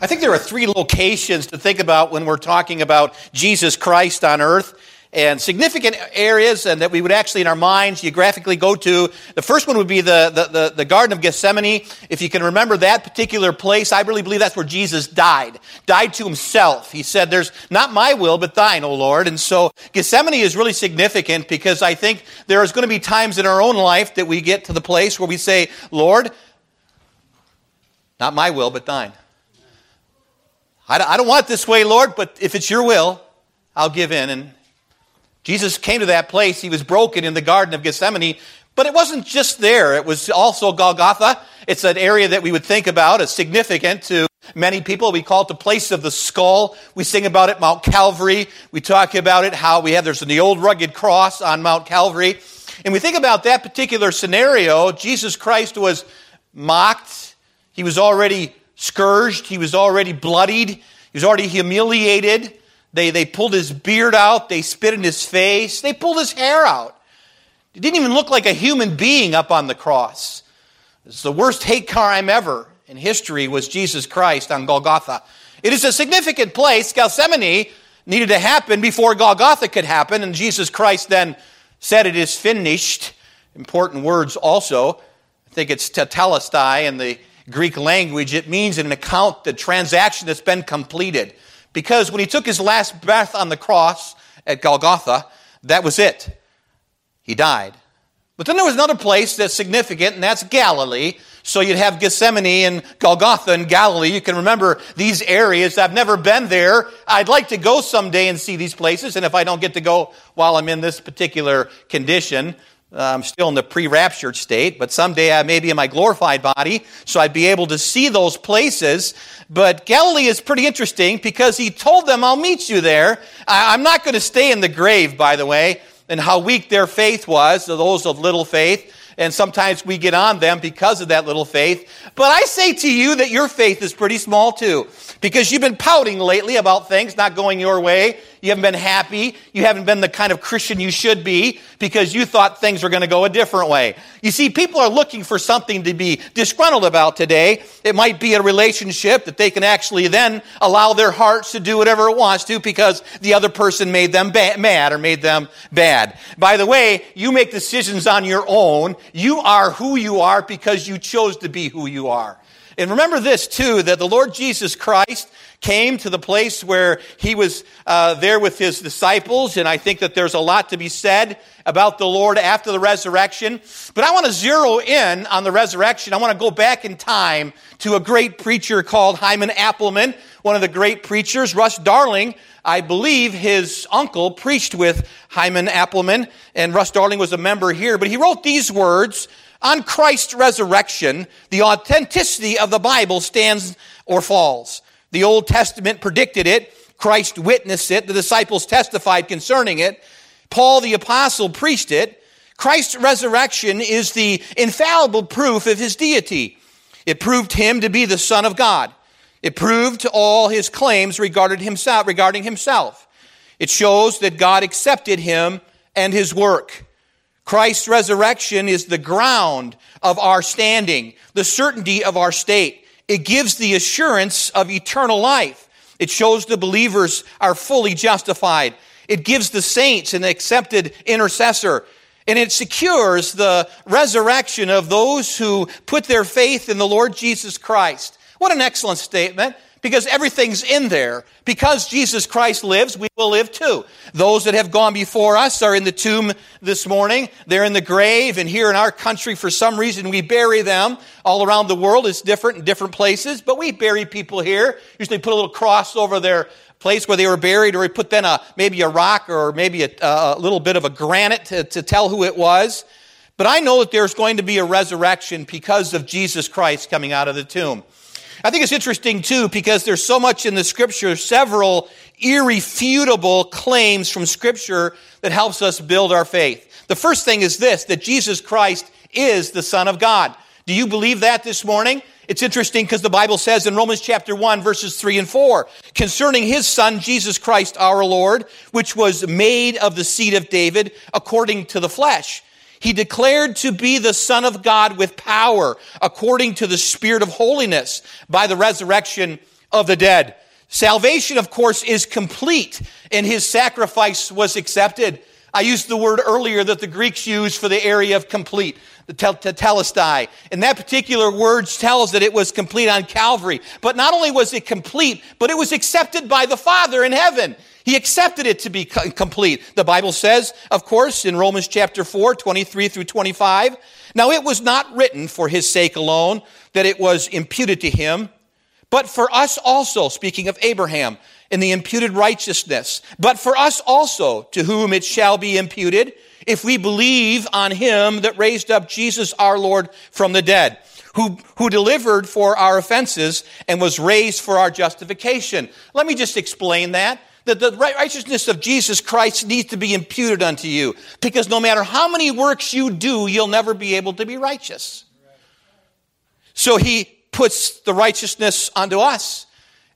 I think there are three locations to think about when we're talking about Jesus Christ on earth and significant areas and that we would actually in our minds geographically go to. The first one would be the, the, the, the, Garden of Gethsemane. If you can remember that particular place, I really believe that's where Jesus died. Died to himself. He said, There's not my will, but thine, O Lord. And so Gethsemane is really significant because I think there is going to be times in our own life that we get to the place where we say, Lord, not my will, but thine. I don't want it this way, Lord, but if it's your will, I'll give in. And Jesus came to that place. He was broken in the Garden of Gethsemane, but it wasn't just there. It was also Golgotha. It's an area that we would think about as significant to many people. We call it the place of the skull. We sing about it, Mount Calvary. We talk about it, how we have, there's the old rugged cross on Mount Calvary. And we think about that particular scenario. Jesus Christ was mocked. He was already scourged. He was already bloodied. He was already humiliated. They, they pulled his beard out. They spit in his face. They pulled his hair out. He didn't even look like a human being up on the cross. It's the worst hate crime ever in history was Jesus Christ on Golgotha. It is a significant place. Gethsemane needed to happen before Golgotha could happen, and Jesus Christ then said it is finished. Important words also. I think it's tetelestai in the Greek language, it means an account the transaction that's been completed. Because when he took his last breath on the cross at Golgotha, that was it. He died. But then there was another place that's significant, and that's Galilee. So you'd have Gethsemane and Golgotha and Galilee. You can remember these areas. I've never been there. I'd like to go someday and see these places. And if I don't get to go while I'm in this particular condition, I'm still in the pre raptured state, but someday I may be in my glorified body, so I'd be able to see those places. But Galilee is pretty interesting because he told them, I'll meet you there. I'm not going to stay in the grave, by the way, and how weak their faith was, those of little faith and sometimes we get on them because of that little faith. But I say to you that your faith is pretty small too, because you've been pouting lately about things not going your way. You haven't been happy. You haven't been the kind of Christian you should be because you thought things were going to go a different way. You see, people are looking for something to be disgruntled about today. It might be a relationship that they can actually then allow their hearts to do whatever it wants to because the other person made them ba- mad or made them bad. By the way, you make decisions on your own. You are who you are because you chose to be who you are. And remember this too, that the Lord Jesus Christ came to the place where he was uh, there with his disciples, and I think that there's a lot to be said about the Lord after the resurrection. But I want to zero in on the resurrection. I want to go back in time to a great preacher called Hyman Appleman, one of the great preachers. Russ Darling, I believe his uncle preached with Hyman Appleman, and Russ Darling was a member here, but he wrote these words on Christ's resurrection, the authenticity of the Bible stands or falls. The Old Testament predicted it. Christ witnessed it. The disciples testified concerning it. Paul the apostle preached it. Christ's resurrection is the infallible proof of his deity. It proved him to be the Son of God. It proved all his claims himself, regarding himself. It shows that God accepted him and his work. Christ's resurrection is the ground of our standing, the certainty of our state. It gives the assurance of eternal life. It shows the believers are fully justified. It gives the saints an accepted intercessor. And it secures the resurrection of those who put their faith in the Lord Jesus Christ. What an excellent statement because everything's in there. Because Jesus Christ lives, we will live too. Those that have gone before us are in the tomb this morning. They're in the grave, and here in our country, for some reason, we bury them. All around the world, it's different in different places, but we bury people here. Usually put a little cross over their place where they were buried, or we put then a, maybe a rock or maybe a, a little bit of a granite to, to tell who it was. But I know that there's going to be a resurrection because of Jesus Christ coming out of the tomb. I think it's interesting too because there's so much in the scripture, several irrefutable claims from scripture that helps us build our faith. The first thing is this, that Jesus Christ is the Son of God. Do you believe that this morning? It's interesting because the Bible says in Romans chapter 1 verses 3 and 4 concerning his son Jesus Christ our Lord, which was made of the seed of David according to the flesh he declared to be the Son of God with power, according to the Spirit of holiness, by the resurrection of the dead. Salvation, of course, is complete, and his sacrifice was accepted. I used the word earlier that the Greeks used for the area of complete, the tetelestai. And that particular word tells that it was complete on Calvary. But not only was it complete, but it was accepted by the Father in heaven. He accepted it to be complete. The Bible says, of course, in Romans chapter 4, 23 through 25, now it was not written for his sake alone that it was imputed to him, but for us also, speaking of Abraham, in the imputed righteousness, but for us also, to whom it shall be imputed, if we believe on him that raised up Jesus our Lord from the dead, who, who delivered for our offenses and was raised for our justification. Let me just explain that. That the righteousness of Jesus Christ needs to be imputed unto you. Because no matter how many works you do, you'll never be able to be righteous. So he puts the righteousness onto us.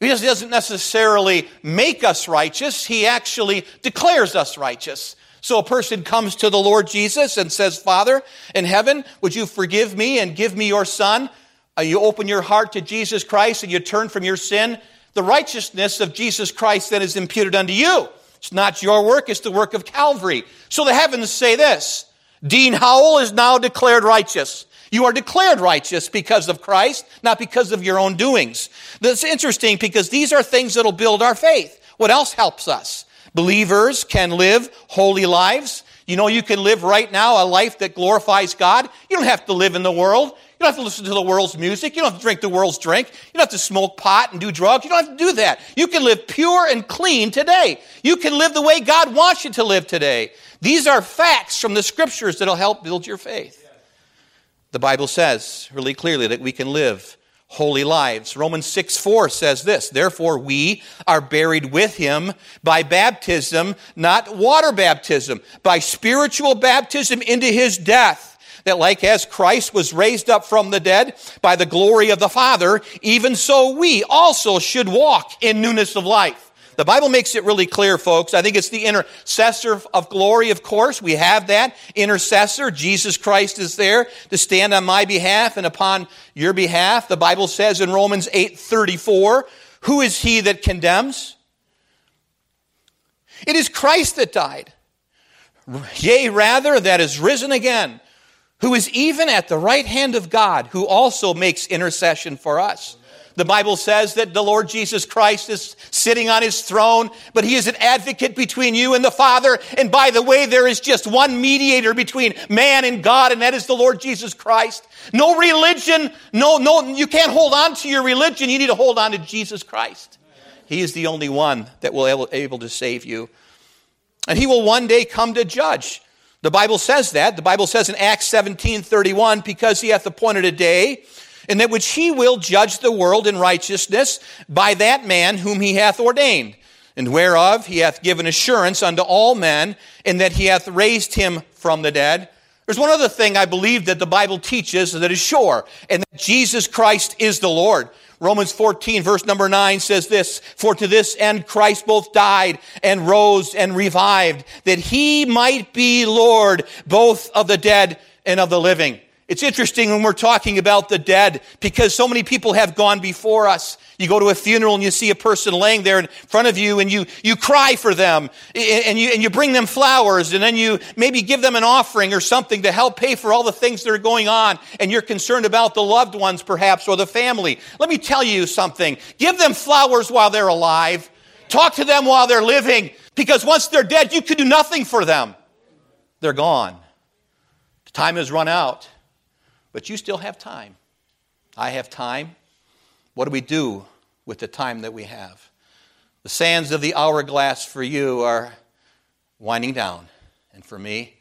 He doesn't necessarily make us righteous, he actually declares us righteous. So a person comes to the Lord Jesus and says, Father in heaven, would you forgive me and give me your son? Uh, you open your heart to Jesus Christ and you turn from your sin. The righteousness of Jesus Christ then is imputed unto you. It's not your work, it's the work of Calvary. So the heavens say this Dean Howell is now declared righteous. You are declared righteous because of Christ, not because of your own doings. That's interesting because these are things that'll build our faith. What else helps us? Believers can live holy lives. You know, you can live right now a life that glorifies God. You don't have to live in the world. You don't have to listen to the world's music. You don't have to drink the world's drink. You don't have to smoke pot and do drugs. You don't have to do that. You can live pure and clean today. You can live the way God wants you to live today. These are facts from the scriptures that'll help build your faith. The Bible says really clearly that we can live holy lives. Romans 6 4 says this Therefore, we are buried with him by baptism, not water baptism, by spiritual baptism into his death. That, like as Christ was raised up from the dead by the glory of the Father, even so we also should walk in newness of life. The Bible makes it really clear, folks. I think it's the intercessor of glory, of course. We have that intercessor. Jesus Christ is there to stand on my behalf and upon your behalf. The Bible says in Romans 8:34, who is he that condemns? It is Christ that died. Yea, rather, that is risen again, who is even at the right hand of God, who also makes intercession for us. The Bible says that the Lord Jesus Christ is sitting on his throne, but he is an advocate between you and the Father. And by the way, there is just one mediator between man and God, and that is the Lord Jesus Christ. No religion, no, no, you can't hold on to your religion. You need to hold on to Jesus Christ. He is the only one that will able, able to save you. And he will one day come to judge. The Bible says that. The Bible says in Acts 17 31, because he hath appointed a day in that which he will judge the world in righteousness by that man whom he hath ordained, and whereof he hath given assurance unto all men, in that he hath raised him from the dead. There's one other thing I believe that the Bible teaches that is sure, and that Jesus Christ is the Lord. Romans 14, verse number 9 says this For to this end Christ both died and rose and revived, that he might be Lord both of the dead and of the living. It's interesting when we're talking about the dead because so many people have gone before us. You go to a funeral and you see a person laying there in front of you and you, you cry for them and you, and you bring them flowers and then you maybe give them an offering or something to help pay for all the things that are going on and you're concerned about the loved ones perhaps or the family. Let me tell you something. Give them flowers while they're alive. Talk to them while they're living because once they're dead, you could do nothing for them. They're gone. Time has run out. But you still have time. I have time. What do we do with the time that we have? The sands of the hourglass for you are winding down. And for me,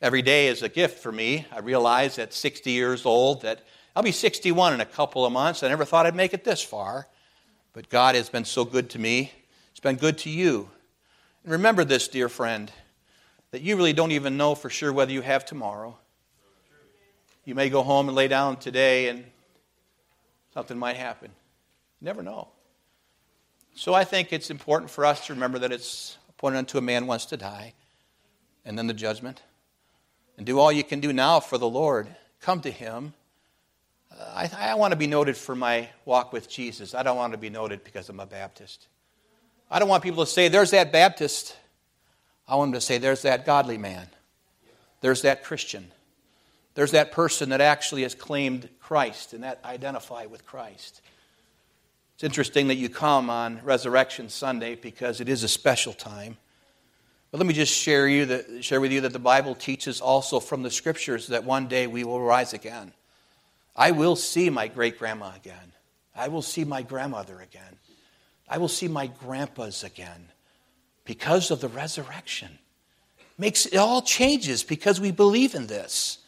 every day is a gift for me. I realize at 60 years old that I'll be 61 in a couple of months. I never thought I'd make it this far. But God has been so good to me. It's been good to you. And remember this, dear friend, that you really don't even know for sure whether you have tomorrow. You may go home and lay down today and something might happen. You never know. So I think it's important for us to remember that it's appointed unto a man once to die, and then the judgment. And do all you can do now for the Lord. Come to Him. Uh, I, I want to be noted for my walk with Jesus. I don't want to be noted because I'm a Baptist. I don't want people to say, there's that Baptist. I want them to say, there's that godly man. There's that Christian. There's that person that actually has claimed Christ and that identify with Christ. It's interesting that you come on Resurrection Sunday because it is a special time. But let me just share, you that, share with you that the Bible teaches also from the Scriptures that one day we will rise again. I will see my great grandma again. I will see my grandmother again. I will see my grandpas again because of the resurrection. Makes it all changes because we believe in this.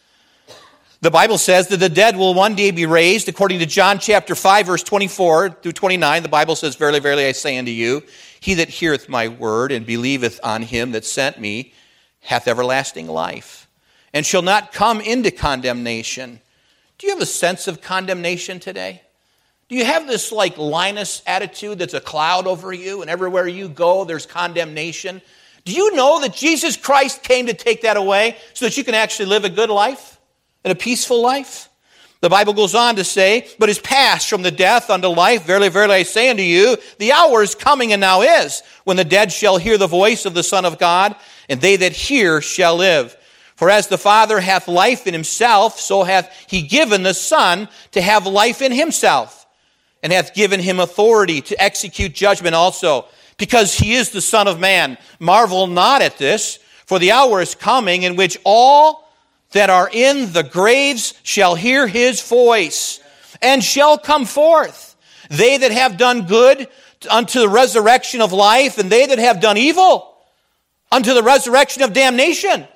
The Bible says that the dead will one day be raised. According to John chapter 5, verse 24 through 29, the Bible says, Verily, verily, I say unto you, he that heareth my word and believeth on him that sent me hath everlasting life, and shall not come into condemnation. Do you have a sense of condemnation today? Do you have this like Linus attitude that's a cloud over you, and everywhere you go, there's condemnation? Do you know that Jesus Christ came to take that away so that you can actually live a good life? And a peaceful life? The Bible goes on to say, But is passed from the death unto life. Verily, verily, I say unto you, the hour is coming and now is, when the dead shall hear the voice of the Son of God, and they that hear shall live. For as the Father hath life in himself, so hath he given the Son to have life in himself, and hath given him authority to execute judgment also, because he is the Son of Man. Marvel not at this, for the hour is coming in which all that are in the graves shall hear his voice and shall come forth. They that have done good unto the resurrection of life, and they that have done evil unto the resurrection of damnation.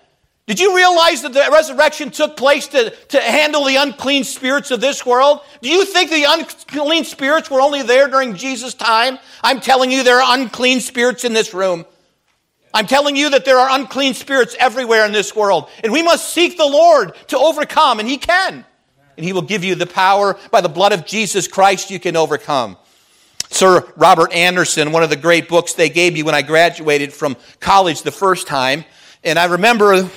Did you realize that the resurrection took place to, to handle the unclean spirits of this world? Do you think the unclean spirits were only there during Jesus' time? I'm telling you, there are unclean spirits in this room. I'm telling you that there are unclean spirits everywhere in this world, and we must seek the Lord to overcome, and He can. And He will give you the power by the blood of Jesus Christ you can overcome. Sir Robert Anderson, one of the great books they gave me when I graduated from college the first time, and I remember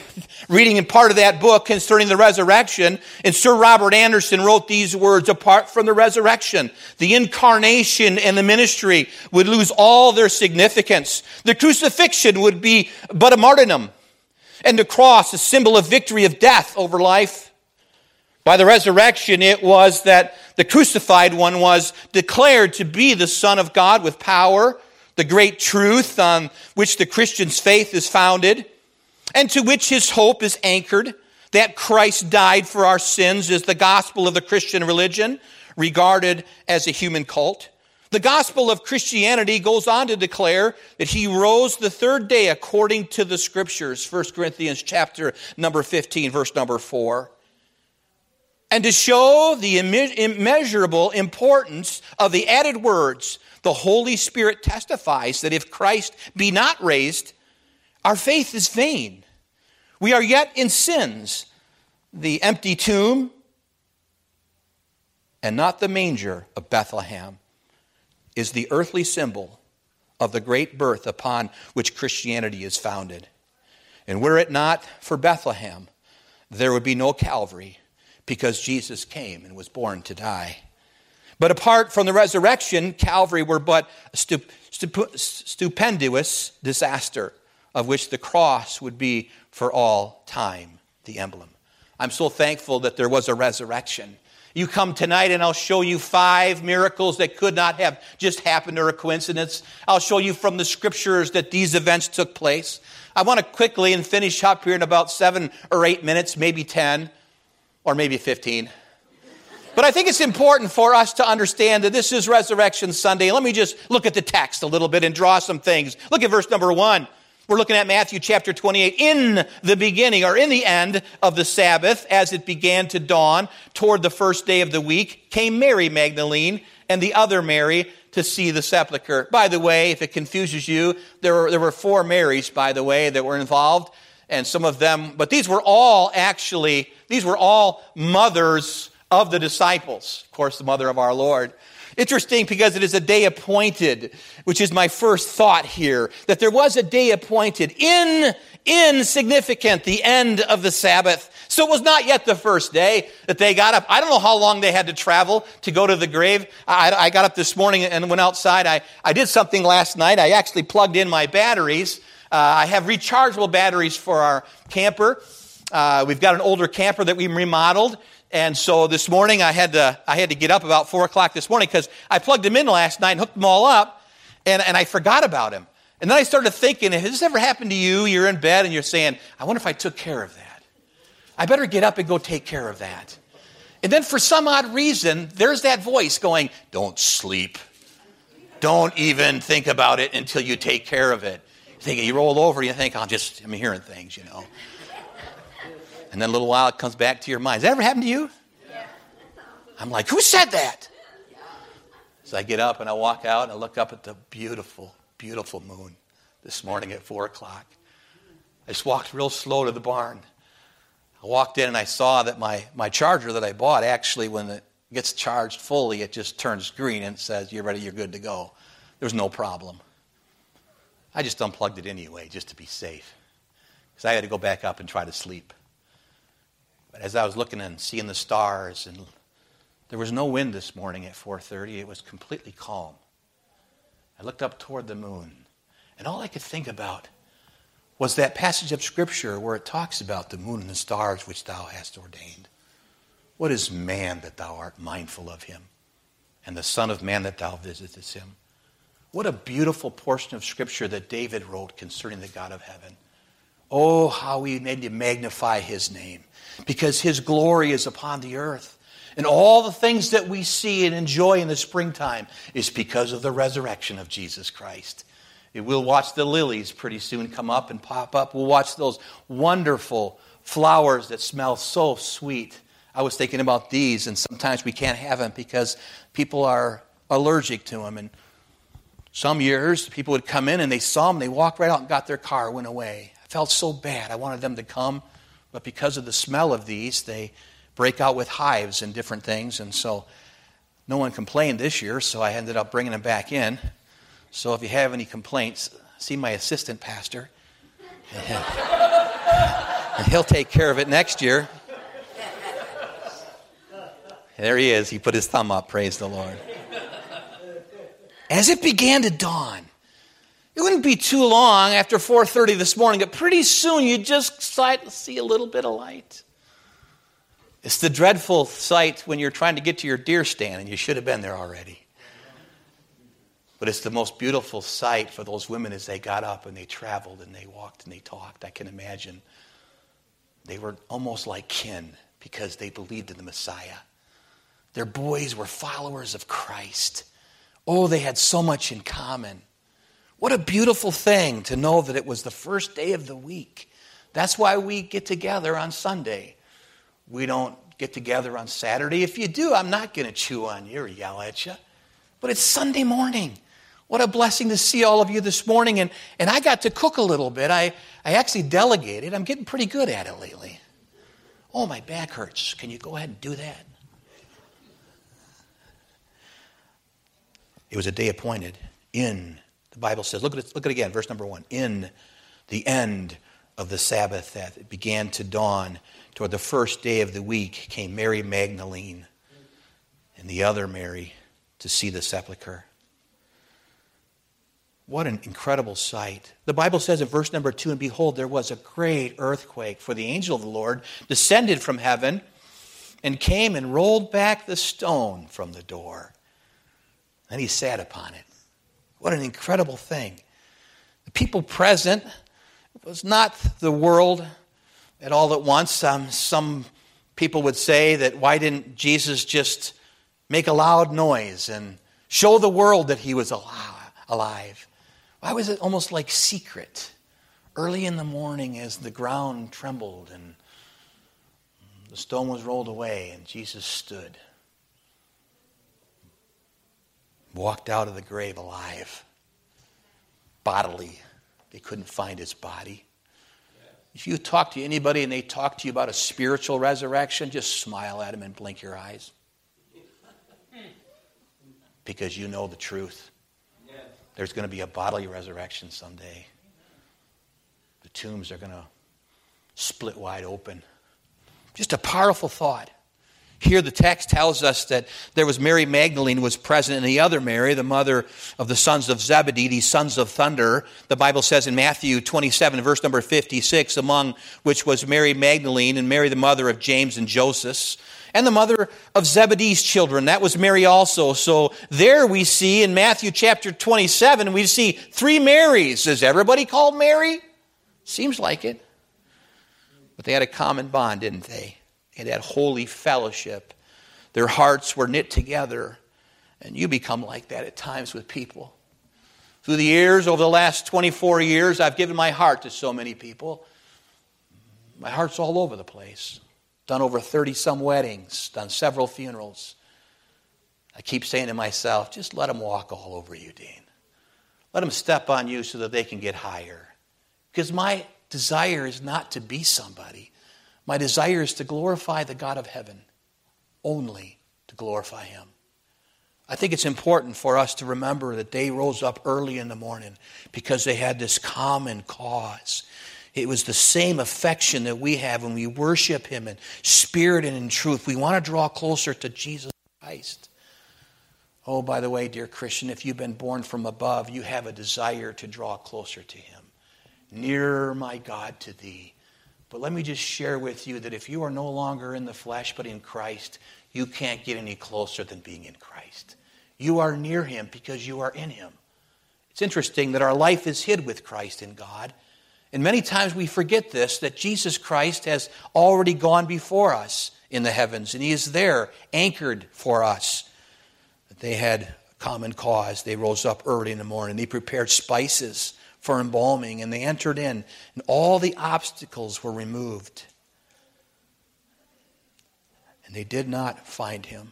reading in part of that book concerning the resurrection, and Sir Robert Anderson wrote these words apart from the resurrection, the incarnation and the ministry would lose all their significance. The crucifixion would be but a martyrdom, and the cross a symbol of victory of death over life. By the resurrection, it was that the crucified one was declared to be the Son of God with power, the great truth on which the Christian's faith is founded and to which his hope is anchored, that Christ died for our sins is the gospel of the Christian religion, regarded as a human cult. The gospel of Christianity goes on to declare that he rose the third day according to the scriptures, 1 Corinthians chapter number 15, verse number 4. And to show the immeasurable importance of the added words, the Holy Spirit testifies that if Christ be not raised, our faith is vain. We are yet in sins. The empty tomb and not the manger of Bethlehem is the earthly symbol of the great birth upon which Christianity is founded. And were it not for Bethlehem, there would be no Calvary because Jesus came and was born to die. But apart from the resurrection, Calvary were but a stup- stup- stupendous disaster of which the cross would be for all time the emblem. I'm so thankful that there was a resurrection. You come tonight and I'll show you five miracles that could not have just happened or a coincidence. I'll show you from the scriptures that these events took place. I want to quickly and finish up here in about seven or eight minutes, maybe 10 or maybe 15. But I think it's important for us to understand that this is Resurrection Sunday. Let me just look at the text a little bit and draw some things. Look at verse number one. We're looking at Matthew chapter 28. In the beginning, or in the end of the Sabbath, as it began to dawn toward the first day of the week, came Mary Magdalene and the other Mary to see the sepulchre. By the way, if it confuses you, there were, there were four Marys, by the way, that were involved. And some of them, but these were all actually, these were all mothers of the disciples. Of course, the mother of our Lord. Interesting because it is a day appointed, which is my first thought here, that there was a day appointed, in, insignificant, the end of the Sabbath. So it was not yet the first day that they got up. I don't know how long they had to travel to go to the grave. I, I got up this morning and went outside. I, I did something last night. I actually plugged in my batteries. Uh, I have rechargeable batteries for our camper. Uh, we've got an older camper that we remodeled. And so this morning I had to, I had to get up about four o'clock this morning because I plugged them in last night and hooked them all up and, and I forgot about him. And then I started thinking, has this ever happened to you? You're in bed and you're saying, I wonder if I took care of that. I better get up and go take care of that. And then for some odd reason, there's that voice going, Don't sleep. Don't even think about it until you take care of it. You think you roll over, you think, I'm just, I'm hearing things, you know. And then a little while it comes back to your mind. Has that ever happened to you? I'm like, who said that? So I get up and I walk out and I look up at the beautiful, beautiful moon this morning at four o'clock. I just walked real slow to the barn. I walked in and I saw that my, my charger that I bought actually, when it gets charged fully, it just turns green and says, You're ready, you're good to go. There's no problem. I just unplugged it anyway, just to be safe, because I had to go back up and try to sleep. But as I was looking and seeing the stars, and there was no wind this morning at 4:30, it was completely calm. I looked up toward the moon, and all I could think about was that passage of Scripture where it talks about the moon and the stars which thou hast ordained. What is man that thou art mindful of him, and the Son of Man that thou visitest him? What a beautiful portion of Scripture that David wrote concerning the God of heaven. Oh, how we need to magnify his name, because his glory is upon the earth. And all the things that we see and enjoy in the springtime is because of the resurrection of Jesus Christ. We'll watch the lilies pretty soon come up and pop up. We'll watch those wonderful flowers that smell so sweet. I was thinking about these, and sometimes we can't have them because people are allergic to them. And some years, people would come in and they saw them, they walked right out and got their car, went away. Felt so bad. I wanted them to come, but because of the smell of these, they break out with hives and different things. And so no one complained this year, so I ended up bringing them back in. So if you have any complaints, see my assistant pastor. And he'll take care of it next year. There he is. He put his thumb up. Praise the Lord. As it began to dawn, it wouldn't be too long after 4:30 this morning, but pretty soon you just see a little bit of light. It's the dreadful sight when you're trying to get to your deer stand and you should have been there already. But it's the most beautiful sight for those women as they got up and they traveled and they walked and they talked. I can imagine. They were almost like kin because they believed in the Messiah. Their boys were followers of Christ. Oh, they had so much in common. What a beautiful thing to know that it was the first day of the week. That's why we get together on Sunday. We don't get together on Saturday. If you do, I'm not going to chew on you or yell at you. But it's Sunday morning. What a blessing to see all of you this morning. And, and I got to cook a little bit. I, I actually delegated. I'm getting pretty good at it lately. Oh, my back hurts. Can you go ahead and do that? It was a day appointed in, the Bible says, look at it, look at it again, verse number one. In the end of the Sabbath that it began to dawn toward the first day of the week came Mary Magdalene and the other Mary to see the sepulchre. What an incredible sight. The Bible says in verse number two, and behold, there was a great earthquake, for the angel of the Lord descended from heaven and came and rolled back the stone from the door. And he sat upon it. What an incredible thing. The people present was not the world at all at once. Um, some people would say that why didn't Jesus just make a loud noise and show the world that he was alive? Why was it almost like secret? Early in the morning, as the ground trembled and the stone was rolled away, and Jesus stood, walked out of the grave alive, bodily. They couldn't find his body. If you talk to anybody and they talk to you about a spiritual resurrection, just smile at them and blink your eyes. because you know the truth. There's going to be a bodily resurrection someday. The tombs are going to split wide open. Just a powerful thought. Here the text tells us that there was Mary Magdalene was present and the other Mary, the mother of the sons of Zebedee, these sons of thunder. The Bible says in Matthew 27 verse number 56, among which was Mary Magdalene and Mary the mother of James and Joseph and the mother of Zebedee's children. That was Mary also. So there we see in Matthew chapter 27, we see three Marys. Is everybody called Mary? Seems like it. But they had a common bond, didn't they? They had holy fellowship. Their hearts were knit together. And you become like that at times with people. Through the years, over the last 24 years, I've given my heart to so many people. My heart's all over the place. Done over 30 some weddings, done several funerals. I keep saying to myself, just let them walk all over you, Dean. Let them step on you so that they can get higher. Because my desire is not to be somebody. My desire is to glorify the God of heaven, only to glorify Him. I think it's important for us to remember that they rose up early in the morning because they had this common cause. It was the same affection that we have when we worship Him in spirit and in truth. We want to draw closer to Jesus Christ. Oh, by the way, dear Christian, if you've been born from above, you have a desire to draw closer to Him. Nearer, my God, to Thee. But let me just share with you that if you are no longer in the flesh but in Christ, you can't get any closer than being in Christ. You are near Him because you are in Him. It's interesting that our life is hid with Christ in God. And many times we forget this that Jesus Christ has already gone before us in the heavens, and He is there, anchored for us. They had a common cause. They rose up early in the morning. They prepared spices for embalming, and they entered in, and all the obstacles were removed. And they did not find him.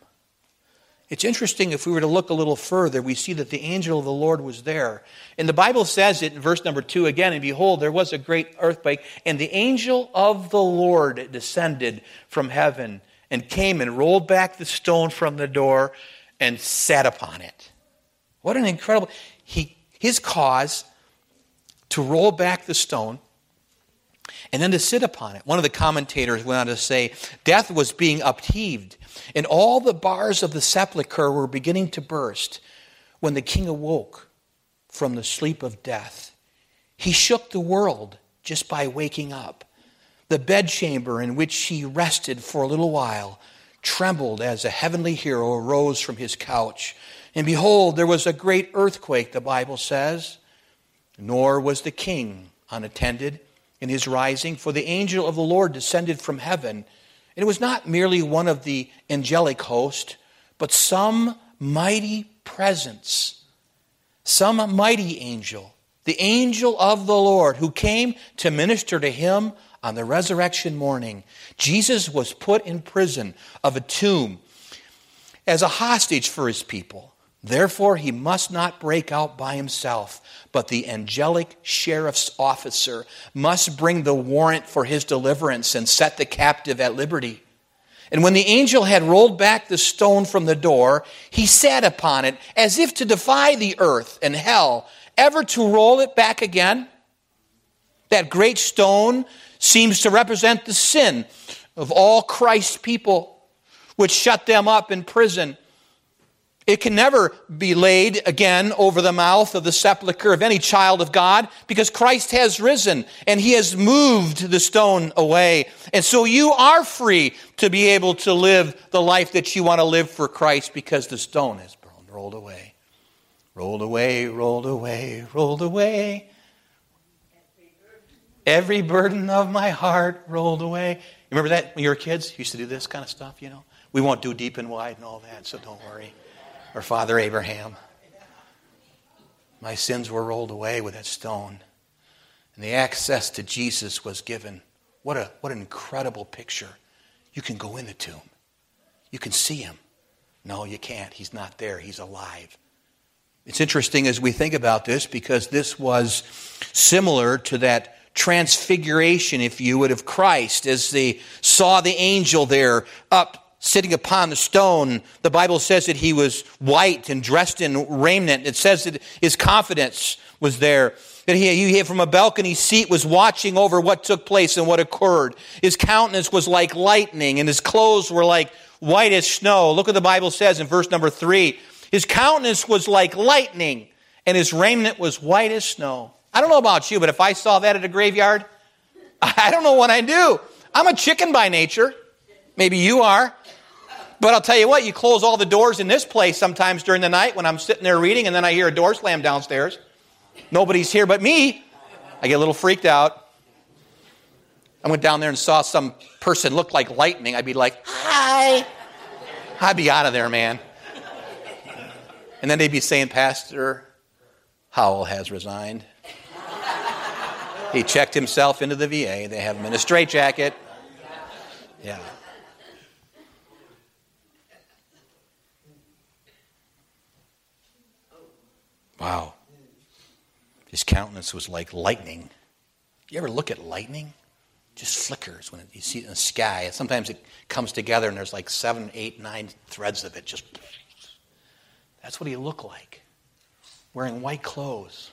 It's interesting if we were to look a little further, we see that the angel of the Lord was there. And the Bible says it in verse number two again, and behold, there was a great earthquake, and the angel of the Lord descended from heaven and came and rolled back the stone from the door and sat upon it. What an incredible he his cause to roll back the stone and then to sit upon it. One of the commentators went on to say, Death was being upheaved, and all the bars of the sepulchre were beginning to burst when the king awoke from the sleep of death. He shook the world just by waking up. The bedchamber in which he rested for a little while trembled as a heavenly hero arose from his couch. And behold, there was a great earthquake, the Bible says. Nor was the king unattended in his rising, for the angel of the Lord descended from heaven. And it was not merely one of the angelic host, but some mighty presence, some mighty angel, the angel of the Lord who came to minister to him on the resurrection morning. Jesus was put in prison of a tomb as a hostage for his people. Therefore, he must not break out by himself, but the angelic sheriff's officer must bring the warrant for his deliverance and set the captive at liberty. And when the angel had rolled back the stone from the door, he sat upon it as if to defy the earth and hell ever to roll it back again. That great stone seems to represent the sin of all Christ's people, which shut them up in prison it can never be laid again over the mouth of the sepulchre of any child of God because Christ has risen and he has moved the stone away. And so you are free to be able to live the life that you want to live for Christ because the stone has rolled away. Rolled away, rolled away, rolled away. Every burden of my heart rolled away. Remember that when you were kids? You used to do this kind of stuff, you know? We won't do deep and wide and all that, so don't worry or Father Abraham. My sins were rolled away with that stone, and the access to Jesus was given. What, a, what an incredible picture. You can go in the tomb, you can see him. No, you can't. He's not there, he's alive. It's interesting as we think about this because this was similar to that transfiguration, if you would, of Christ as they saw the angel there up sitting upon the stone. The Bible says that he was white and dressed in raiment. It says that his confidence was there. That he, he from a balcony seat was watching over what took place and what occurred. His countenance was like lightning and his clothes were like white as snow. Look what the Bible says in verse number three. His countenance was like lightning and his raiment was white as snow. I don't know about you, but if I saw that at a graveyard, I don't know what I'd do. I'm a chicken by nature. Maybe you are. But I'll tell you what, you close all the doors in this place sometimes during the night when I'm sitting there reading and then I hear a door slam downstairs. Nobody's here but me. I get a little freaked out. I went down there and saw some person look like lightning. I'd be like, hi. I'd be out of there, man. And then they'd be saying, Pastor Howell has resigned. He checked himself into the VA. They have him in a straitjacket. Yeah. Wow. His countenance was like lightning. You ever look at lightning? Just flickers when you see it in the sky. Sometimes it comes together and there's like seven, eight, nine threads of it. Just that's what he looked like, wearing white clothes.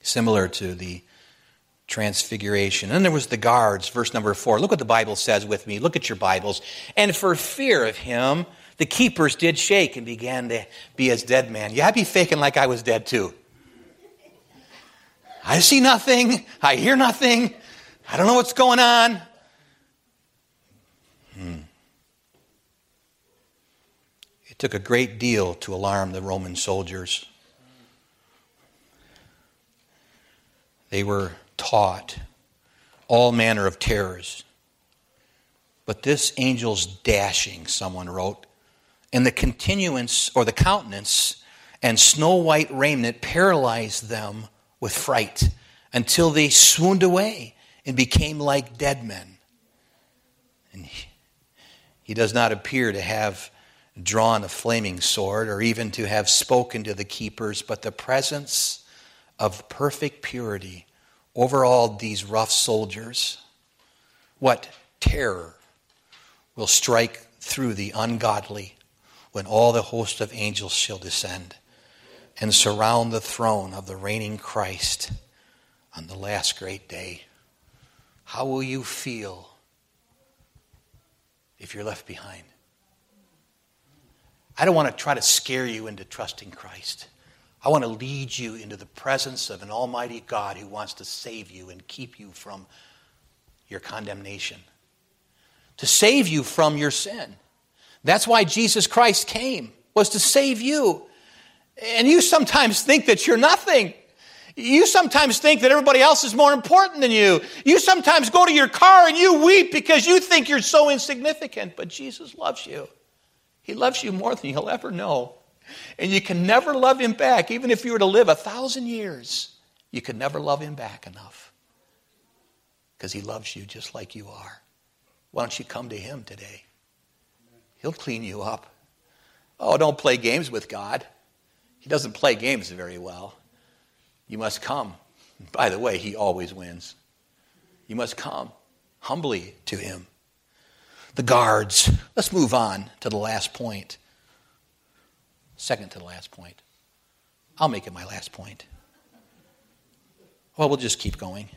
Similar to the transfiguration. And there was the guards, verse number four. Look what the Bible says with me. Look at your Bibles. And for fear of him, the keepers did shake and began to be as dead men. Yeah, I'd be faking like I was dead too. I see nothing. I hear nothing. I don't know what's going on. Hmm. It took a great deal to alarm the Roman soldiers. They were taught all manner of terrors. But this angel's dashing, someone wrote, and the continuance or the countenance and snow white raiment paralyzed them with fright until they swooned away and became like dead men. And he, he does not appear to have drawn a flaming sword or even to have spoken to the keepers, but the presence of perfect purity overawed these rough soldiers. What terror will strike through the ungodly when all the host of angels shall descend and surround the throne of the reigning Christ on the last great day? How will you feel if you're left behind? I don't want to try to scare you into trusting Christ. I want to lead you into the presence of an Almighty God who wants to save you and keep you from your condemnation, to save you from your sin. That's why Jesus Christ came, was to save you. And you sometimes think that you're nothing. You sometimes think that everybody else is more important than you. You sometimes go to your car and you weep because you think you're so insignificant, but Jesus loves you. He loves you more than you'll ever know. And you can never love him back, even if you were to live a thousand years. You could never love him back enough because he loves you just like you are. Why don't you come to him today? He'll clean you up. Oh, don't play games with God. He doesn't play games very well. You must come. By the way, he always wins. You must come humbly to him. The guards. Let's move on to the last point. Second to the last point. I'll make it my last point. Well, we'll just keep going.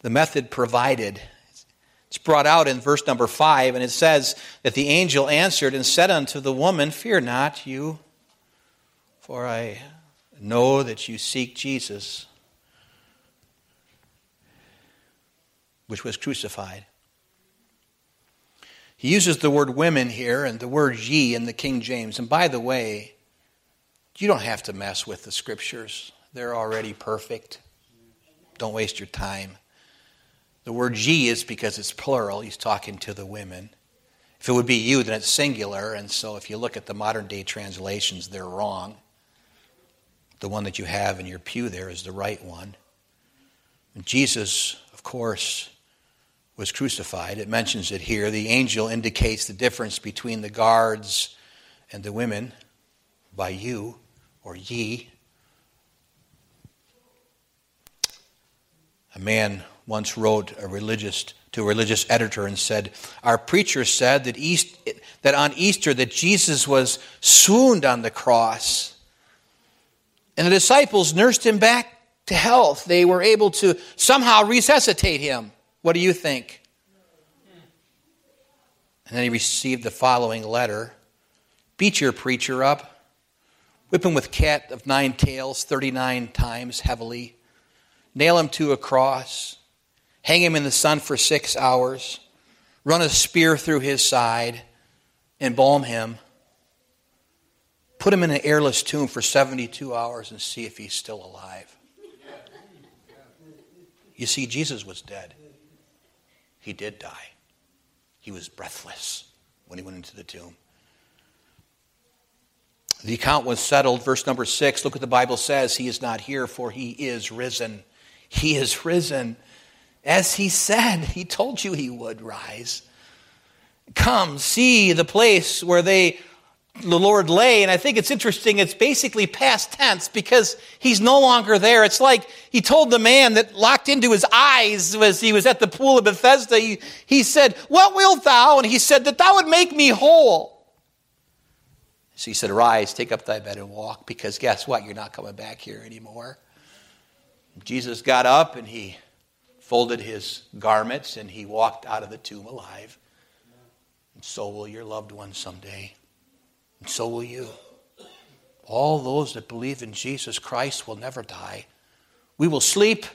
The method provided. It's brought out in verse number five, and it says that the angel answered and said unto the woman, Fear not, you, for I know that you seek Jesus, which was crucified. He uses the word women here and the word ye in the King James. And by the way, you don't have to mess with the scriptures, they're already perfect. Don't waste your time. The word ye is because it's plural, he's talking to the women. If it would be you, then it's singular, and so if you look at the modern day translations, they're wrong. The one that you have in your pew there is the right one. And Jesus, of course, was crucified. It mentions it here. The angel indicates the difference between the guards and the women by you or ye. A man once wrote a religious to a religious editor and said, Our preacher said that, East, that on Easter that Jesus was swooned on the cross. And the disciples nursed him back to health. They were able to somehow resuscitate him. What do you think? And then he received the following letter Beat your preacher up, whip him with cat of nine tails 39 times heavily, nail him to a cross hang him in the sun for six hours, run a spear through his side, embalm him, put him in an airless tomb for 72 hours and see if he's still alive. You see, Jesus was dead. He did die. He was breathless when he went into the tomb. The account was settled. Verse number six look what the Bible says. He is not here, for he is risen. He is risen. As he said, he told you he would rise. Come, see the place where they the Lord lay. And I think it's interesting, it's basically past tense because he's no longer there. It's like he told the man that locked into his eyes as he was at the pool of Bethesda, he, he said, What wilt thou? And he said, That thou would make me whole. So he said, Arise, take up thy bed and walk, because guess what? You're not coming back here anymore. Jesus got up and he folded his garments, and he walked out of the tomb alive. And so will your loved ones someday. And so will you. All those that believe in Jesus Christ will never die. We will sleep,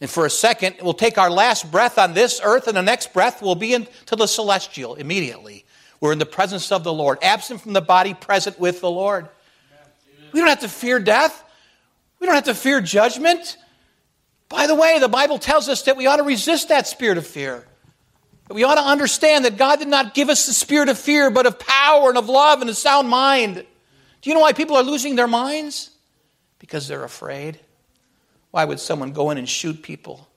and for a second, we'll take our last breath on this earth, and the next breath will be into the celestial immediately. We're in the presence of the Lord, absent from the body, present with the Lord. We don't have to fear death. We don't have to fear judgment. By the way, the Bible tells us that we ought to resist that spirit of fear. That we ought to understand that God did not give us the spirit of fear, but of power and of love and a sound mind. Do you know why people are losing their minds? Because they're afraid. Why would someone go in and shoot people?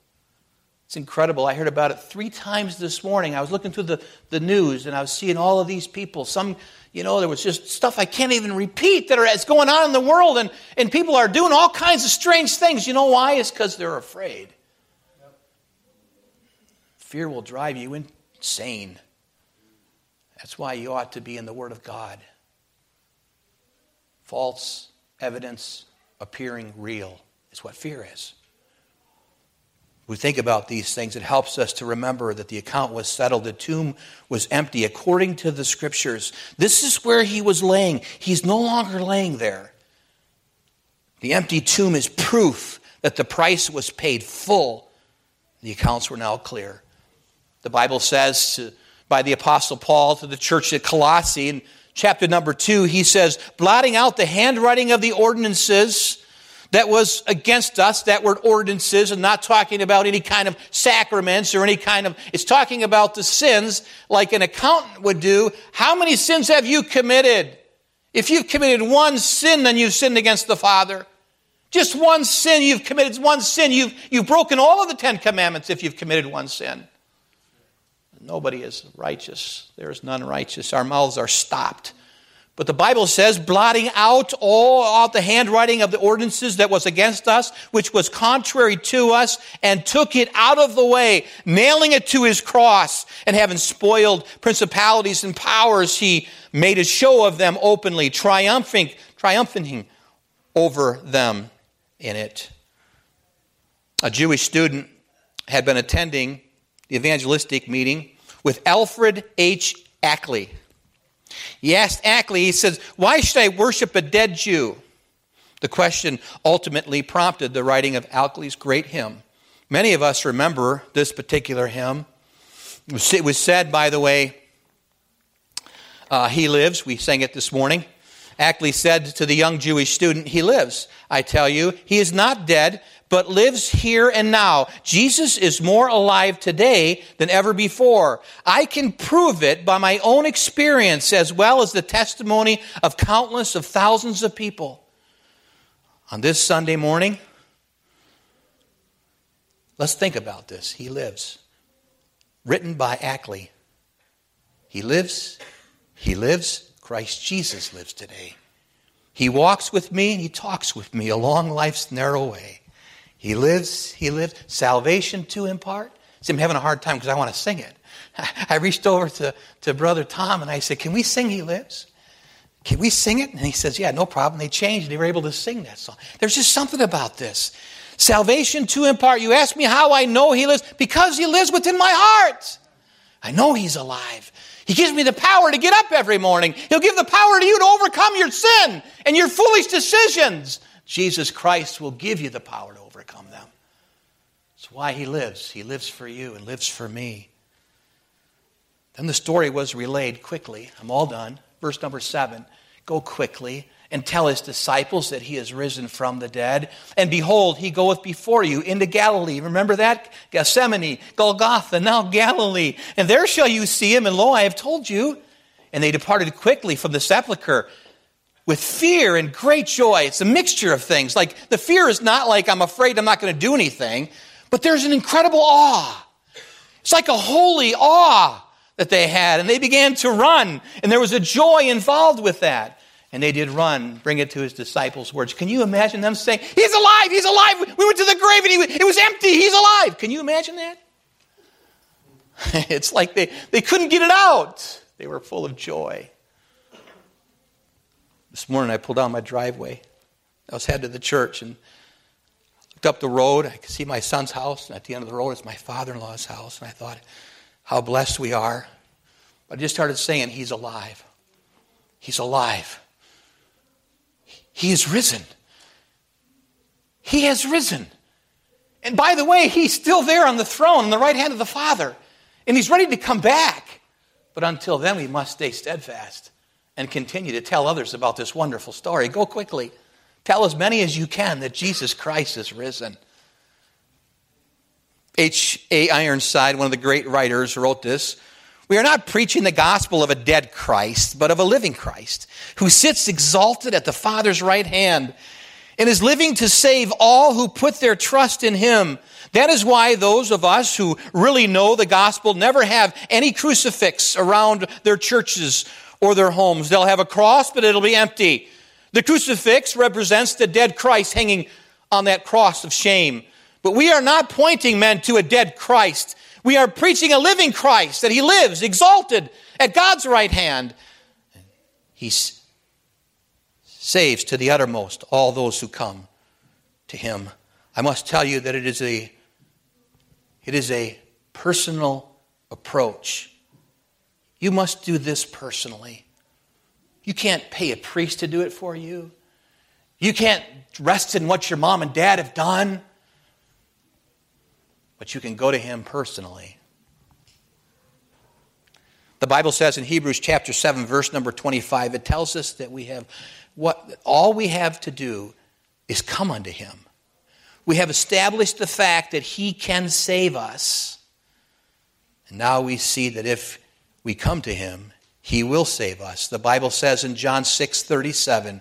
It's incredible. I heard about it three times this morning. I was looking through the, the news and I was seeing all of these people. Some you know, there was just stuff I can't even repeat that are that's going on in the world, and, and people are doing all kinds of strange things. You know why? It's because they're afraid. Fear will drive you insane. That's why you ought to be in the Word of God. False evidence appearing real is what fear is we think about these things, it helps us to remember that the account was settled. The tomb was empty according to the scriptures. This is where he was laying. He's no longer laying there. The empty tomb is proof that the price was paid full. The accounts were now clear. The Bible says to, by the Apostle Paul to the church at Colossae in chapter number two, he says, blotting out the handwriting of the ordinances that was against us. That word ordinances and not talking about any kind of sacraments or any kind of, it's talking about the sins like an accountant would do. How many sins have you committed? If you've committed one sin, then you've sinned against the Father. Just one sin you've committed, one sin. You've, you've broken all of the Ten Commandments if you've committed one sin. Nobody is righteous. There is none righteous. Our mouths are stopped but the Bible says, blotting out all out the handwriting of the ordinances that was against us, which was contrary to us, and took it out of the way, nailing it to his cross, and having spoiled principalities and powers, he made a show of them openly, triumphing, triumphing over them in it. A Jewish student had been attending the evangelistic meeting with Alfred H. Ackley. He asked Ackley, he says, Why should I worship a dead Jew? The question ultimately prompted the writing of Ackley's great hymn. Many of us remember this particular hymn. It was said, by the way, uh, He lives. We sang it this morning. Ackley said to the young Jewish student, He lives. I tell you, He is not dead, but lives here and now. Jesus is more alive today than ever before. I can prove it by my own experience as well as the testimony of countless of thousands of people. On this Sunday morning, let's think about this. He lives. Written by Ackley. He lives. He lives. Christ Jesus lives today. He walks with me and he talks with me along life's narrow way. He lives, he lives. Salvation to impart, See, I'm having a hard time because I want to sing it. I reached over to, to Brother Tom and I said, Can we sing He Lives? Can we sing it? And he says, Yeah, no problem. They changed. They were able to sing that song. There's just something about this. Salvation to impart. You ask me how I know He lives? Because He lives within my heart. I know He's alive. He gives me the power to get up every morning. He'll give the power to you to overcome your sin and your foolish decisions. Jesus Christ will give you the power to overcome them. That's why He lives. He lives for you and lives for me. Then the story was relayed quickly. I'm all done. Verse number seven. Go quickly and tell his disciples that he is risen from the dead. And behold, he goeth before you into Galilee. Remember that? Gethsemane, Golgotha, now Galilee. And there shall you see him. And lo, I have told you. And they departed quickly from the sepulchre with fear and great joy. It's a mixture of things. Like the fear is not like I'm afraid I'm not going to do anything, but there's an incredible awe. It's like a holy awe that they had. And they began to run. And there was a joy involved with that. And they did run, bring it to his disciples' words. Can you imagine them saying, He's alive, he's alive. We went to the grave and he, it was empty, he's alive. Can you imagine that? it's like they, they couldn't get it out. They were full of joy. This morning I pulled down my driveway. I was headed to the church and looked up the road. I could see my son's house, and at the end of the road is my father in law's house. And I thought, how blessed we are. But I just started saying, He's alive. He's alive. He is risen. He has risen. And by the way, He's still there on the throne on the right hand of the Father. And He's ready to come back. But until then, we must stay steadfast and continue to tell others about this wonderful story. Go quickly. Tell as many as you can that Jesus Christ is risen. H.A. Ironside, one of the great writers, wrote this. We are not preaching the gospel of a dead Christ, but of a living Christ, who sits exalted at the Father's right hand and is living to save all who put their trust in him. That is why those of us who really know the gospel never have any crucifix around their churches or their homes. They'll have a cross, but it'll be empty. The crucifix represents the dead Christ hanging on that cross of shame. But we are not pointing men to a dead Christ. We are preaching a living Christ, that he lives exalted at God's right hand. He saves to the uttermost all those who come to him. I must tell you that it is a it is a personal approach. You must do this personally. You can't pay a priest to do it for you. You can't rest in what your mom and dad have done but you can go to him personally. The Bible says in Hebrews chapter 7 verse number 25 it tells us that we have what all we have to do is come unto him. We have established the fact that he can save us. And now we see that if we come to him, he will save us. The Bible says in John 6:37,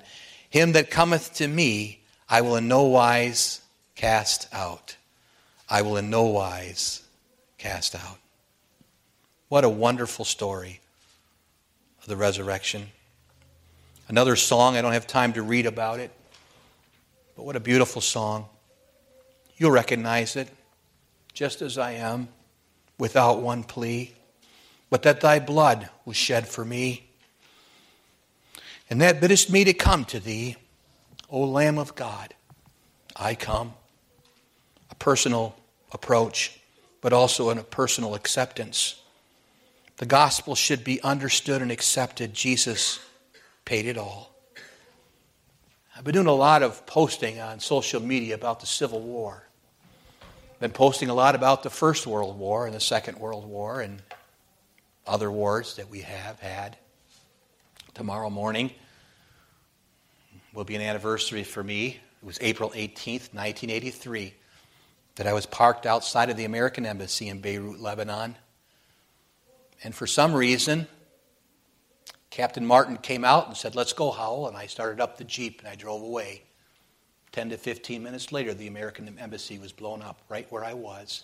him that cometh to me I will in no wise cast out. I will in no wise cast out. What a wonderful story of the resurrection. Another song, I don't have time to read about it, but what a beautiful song. You'll recognize it, just as I am, without one plea. But that thy blood was shed for me, and that biddest me to come to thee, O Lamb of God, I come personal approach, but also in a personal acceptance. The gospel should be understood and accepted. Jesus paid it all. I've been doing a lot of posting on social media about the Civil War. I've Been posting a lot about the First World War and the Second World War and other wars that we have had. Tomorrow morning will be an anniversary for me. It was April 18th, 1983 that I was parked outside of the American Embassy in Beirut, Lebanon. And for some reason, Captain Martin came out and said, Let's go, Howell. And I started up the Jeep and I drove away. 10 to 15 minutes later, the American Embassy was blown up right where I was.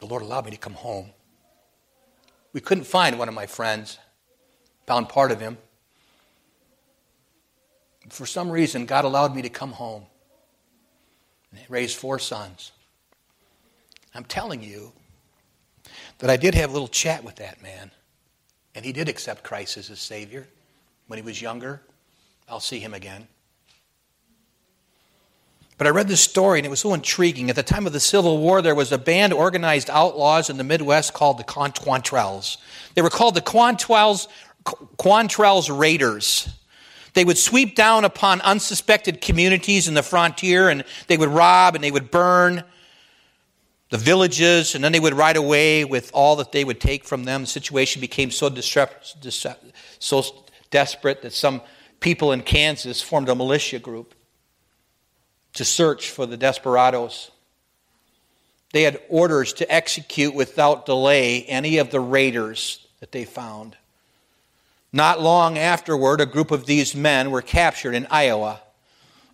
The Lord allowed me to come home. We couldn't find one of my friends, found part of him for some reason, God allowed me to come home. and raise four sons. I'm telling you that I did have a little chat with that man, and he did accept Christ as his Savior when he was younger. I'll see him again. But I read this story and it was so intriguing. At the time of the Civil War, there was a band organized outlaws in the Midwest called the Quantrills. They were called the Quantrill's Raiders. They would sweep down upon unsuspected communities in the frontier and they would rob and they would burn the villages and then they would ride away with all that they would take from them. The situation became so, so desperate that some people in Kansas formed a militia group to search for the desperados. They had orders to execute without delay any of the raiders that they found. Not long afterward, a group of these men were captured in Iowa.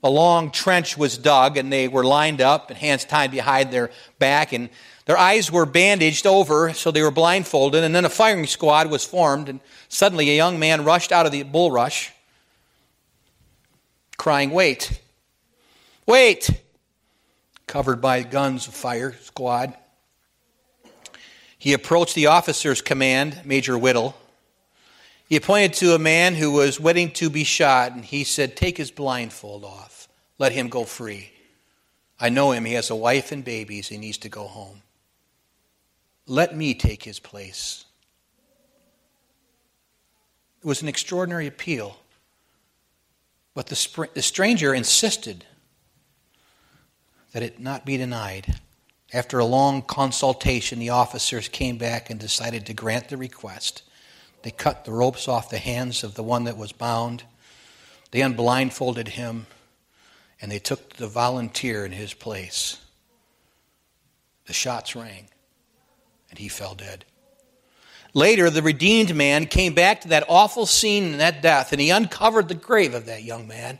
A long trench was dug, and they were lined up and hands tied behind their back, and their eyes were bandaged over, so they were blindfolded. And then a firing squad was formed, and suddenly a young man rushed out of the bulrush, crying, Wait! Wait! Covered by guns of fire squad. He approached the officer's command, Major Whittle. He pointed to a man who was waiting to be shot, and he said, Take his blindfold off. Let him go free. I know him. He has a wife and babies. He needs to go home. Let me take his place. It was an extraordinary appeal. But the, the stranger insisted that it not be denied. After a long consultation, the officers came back and decided to grant the request. They cut the ropes off the hands of the one that was bound. They unblindfolded him, and they took the volunteer in his place. The shots rang, and he fell dead. Later, the redeemed man came back to that awful scene and that death, and he uncovered the grave of that young man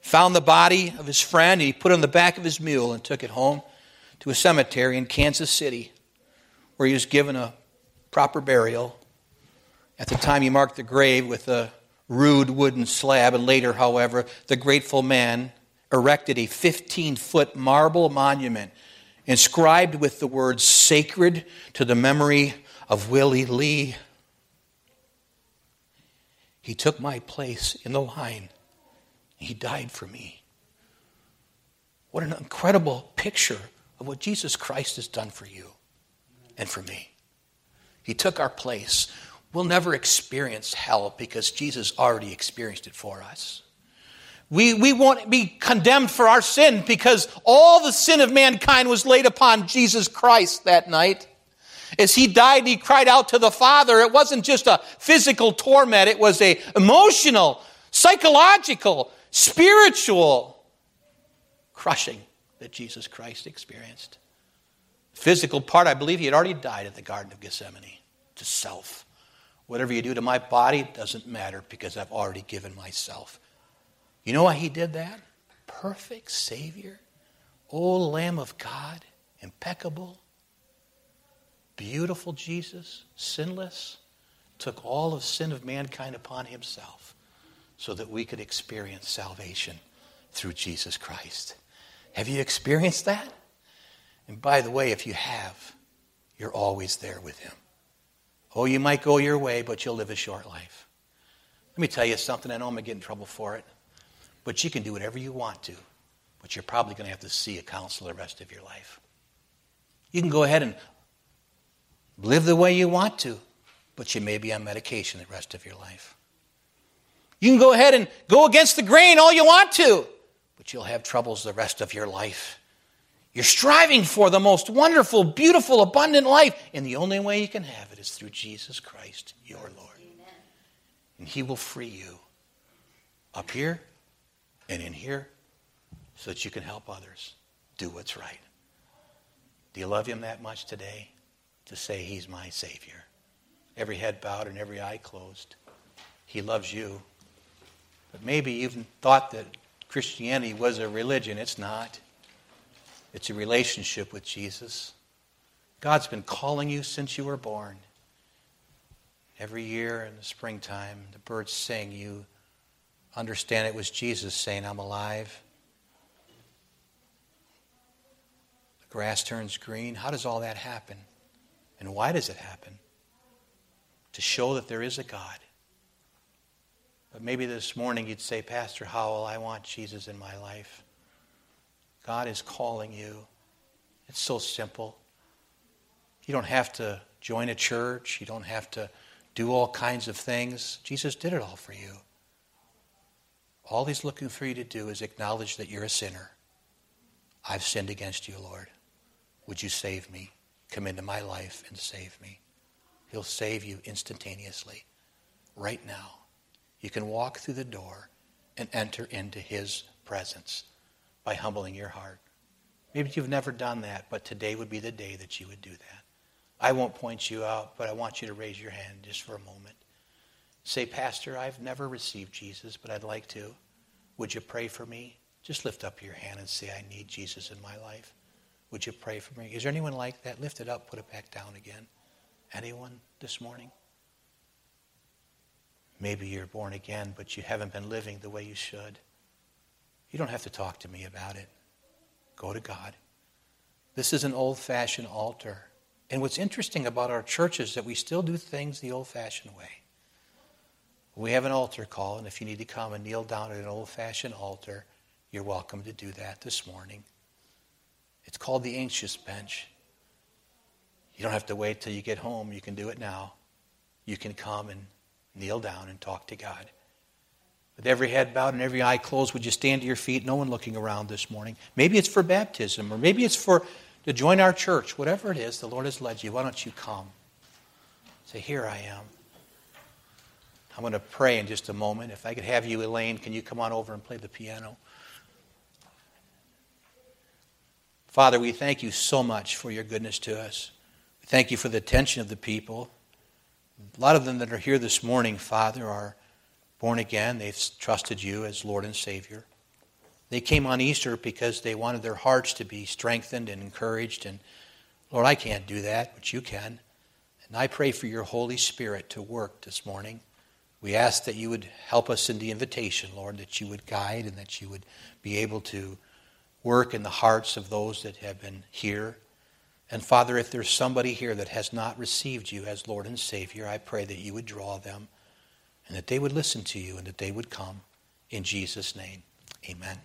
found the body of his friend, and he put it on the back of his mule and took it home to a cemetery in Kansas City, where he was given a proper burial. At the time, he marked the grave with a rude wooden slab, and later, however, the grateful man erected a 15 foot marble monument inscribed with the words sacred to the memory of Willie Lee. He took my place in the line he died for me. What an incredible picture of what Jesus Christ has done for you and for me. He took our place. We'll never experience hell because Jesus already experienced it for us. We, we won't be condemned for our sin because all the sin of mankind was laid upon Jesus Christ that night. As he died he cried out to the Father, it wasn't just a physical torment, it was a emotional, psychological, spiritual crushing that Jesus Christ experienced. Physical part, I believe he had already died at the Garden of Gethsemane to self. Whatever you do to my body doesn't matter because I've already given myself. You know why he did that? Perfect Savior, O Lamb of God, impeccable, beautiful Jesus, sinless, took all of sin of mankind upon himself so that we could experience salvation through Jesus Christ. Have you experienced that? And by the way, if you have, you're always there with Him. Oh, you might go your way, but you'll live a short life. Let me tell you something. I know I'm going to get in trouble for it, but you can do whatever you want to, but you're probably going to have to see a counselor the rest of your life. You can go ahead and live the way you want to, but you may be on medication the rest of your life. You can go ahead and go against the grain all you want to, but you'll have troubles the rest of your life. You're striving for the most wonderful, beautiful, abundant life, and the only way you can have it is through Jesus Christ, your Lord. Amen. And He will free you up here and in here so that you can help others do what's right. Do you love Him that much today to say He's my Savior? Every head bowed and every eye closed. He loves you. But maybe you even thought that Christianity was a religion. It's not, it's a relationship with Jesus. God's been calling you since you were born. Every year in the springtime, the birds sing. You understand it was Jesus saying, I'm alive. The grass turns green. How does all that happen? And why does it happen? To show that there is a God. But maybe this morning you'd say, Pastor Howell, I want Jesus in my life. God is calling you. It's so simple. You don't have to join a church, you don't have to do all kinds of things. Jesus did it all for you. All he's looking for you to do is acknowledge that you're a sinner. I've sinned against you, Lord. Would you save me? Come into my life and save me. He'll save you instantaneously, right now. You can walk through the door and enter into his presence by humbling your heart. Maybe you've never done that, but today would be the day that you would do that. I won't point you out, but I want you to raise your hand just for a moment. Say, Pastor, I've never received Jesus, but I'd like to. Would you pray for me? Just lift up your hand and say, I need Jesus in my life. Would you pray for me? Is there anyone like that? Lift it up, put it back down again. Anyone this morning? Maybe you're born again, but you haven't been living the way you should. You don't have to talk to me about it. Go to God. This is an old fashioned altar. And what's interesting about our church is that we still do things the old fashioned way. We have an altar call, and if you need to come and kneel down at an old fashioned altar, you're welcome to do that this morning. It's called the anxious bench. You don't have to wait till you get home. You can do it now. You can come and kneel down and talk to God. With every head bowed and every eye closed, would you stand to your feet? No one looking around this morning. Maybe it's for baptism, or maybe it's for to join our church. Whatever it is, the Lord has led you. Why don't you come? Say, Here I am. I'm going to pray in just a moment. If I could have you, Elaine, can you come on over and play the piano? Father, we thank you so much for your goodness to us. We thank you for the attention of the people. A lot of them that are here this morning, Father, are born again. They've trusted you as Lord and Savior. They came on Easter because they wanted their hearts to be strengthened and encouraged. And Lord, I can't do that, but you can. And I pray for your Holy Spirit to work this morning. We ask that you would help us in the invitation, Lord, that you would guide and that you would be able to work in the hearts of those that have been here. And Father, if there's somebody here that has not received you as Lord and Savior, I pray that you would draw them and that they would listen to you and that they would come. In Jesus' name, amen.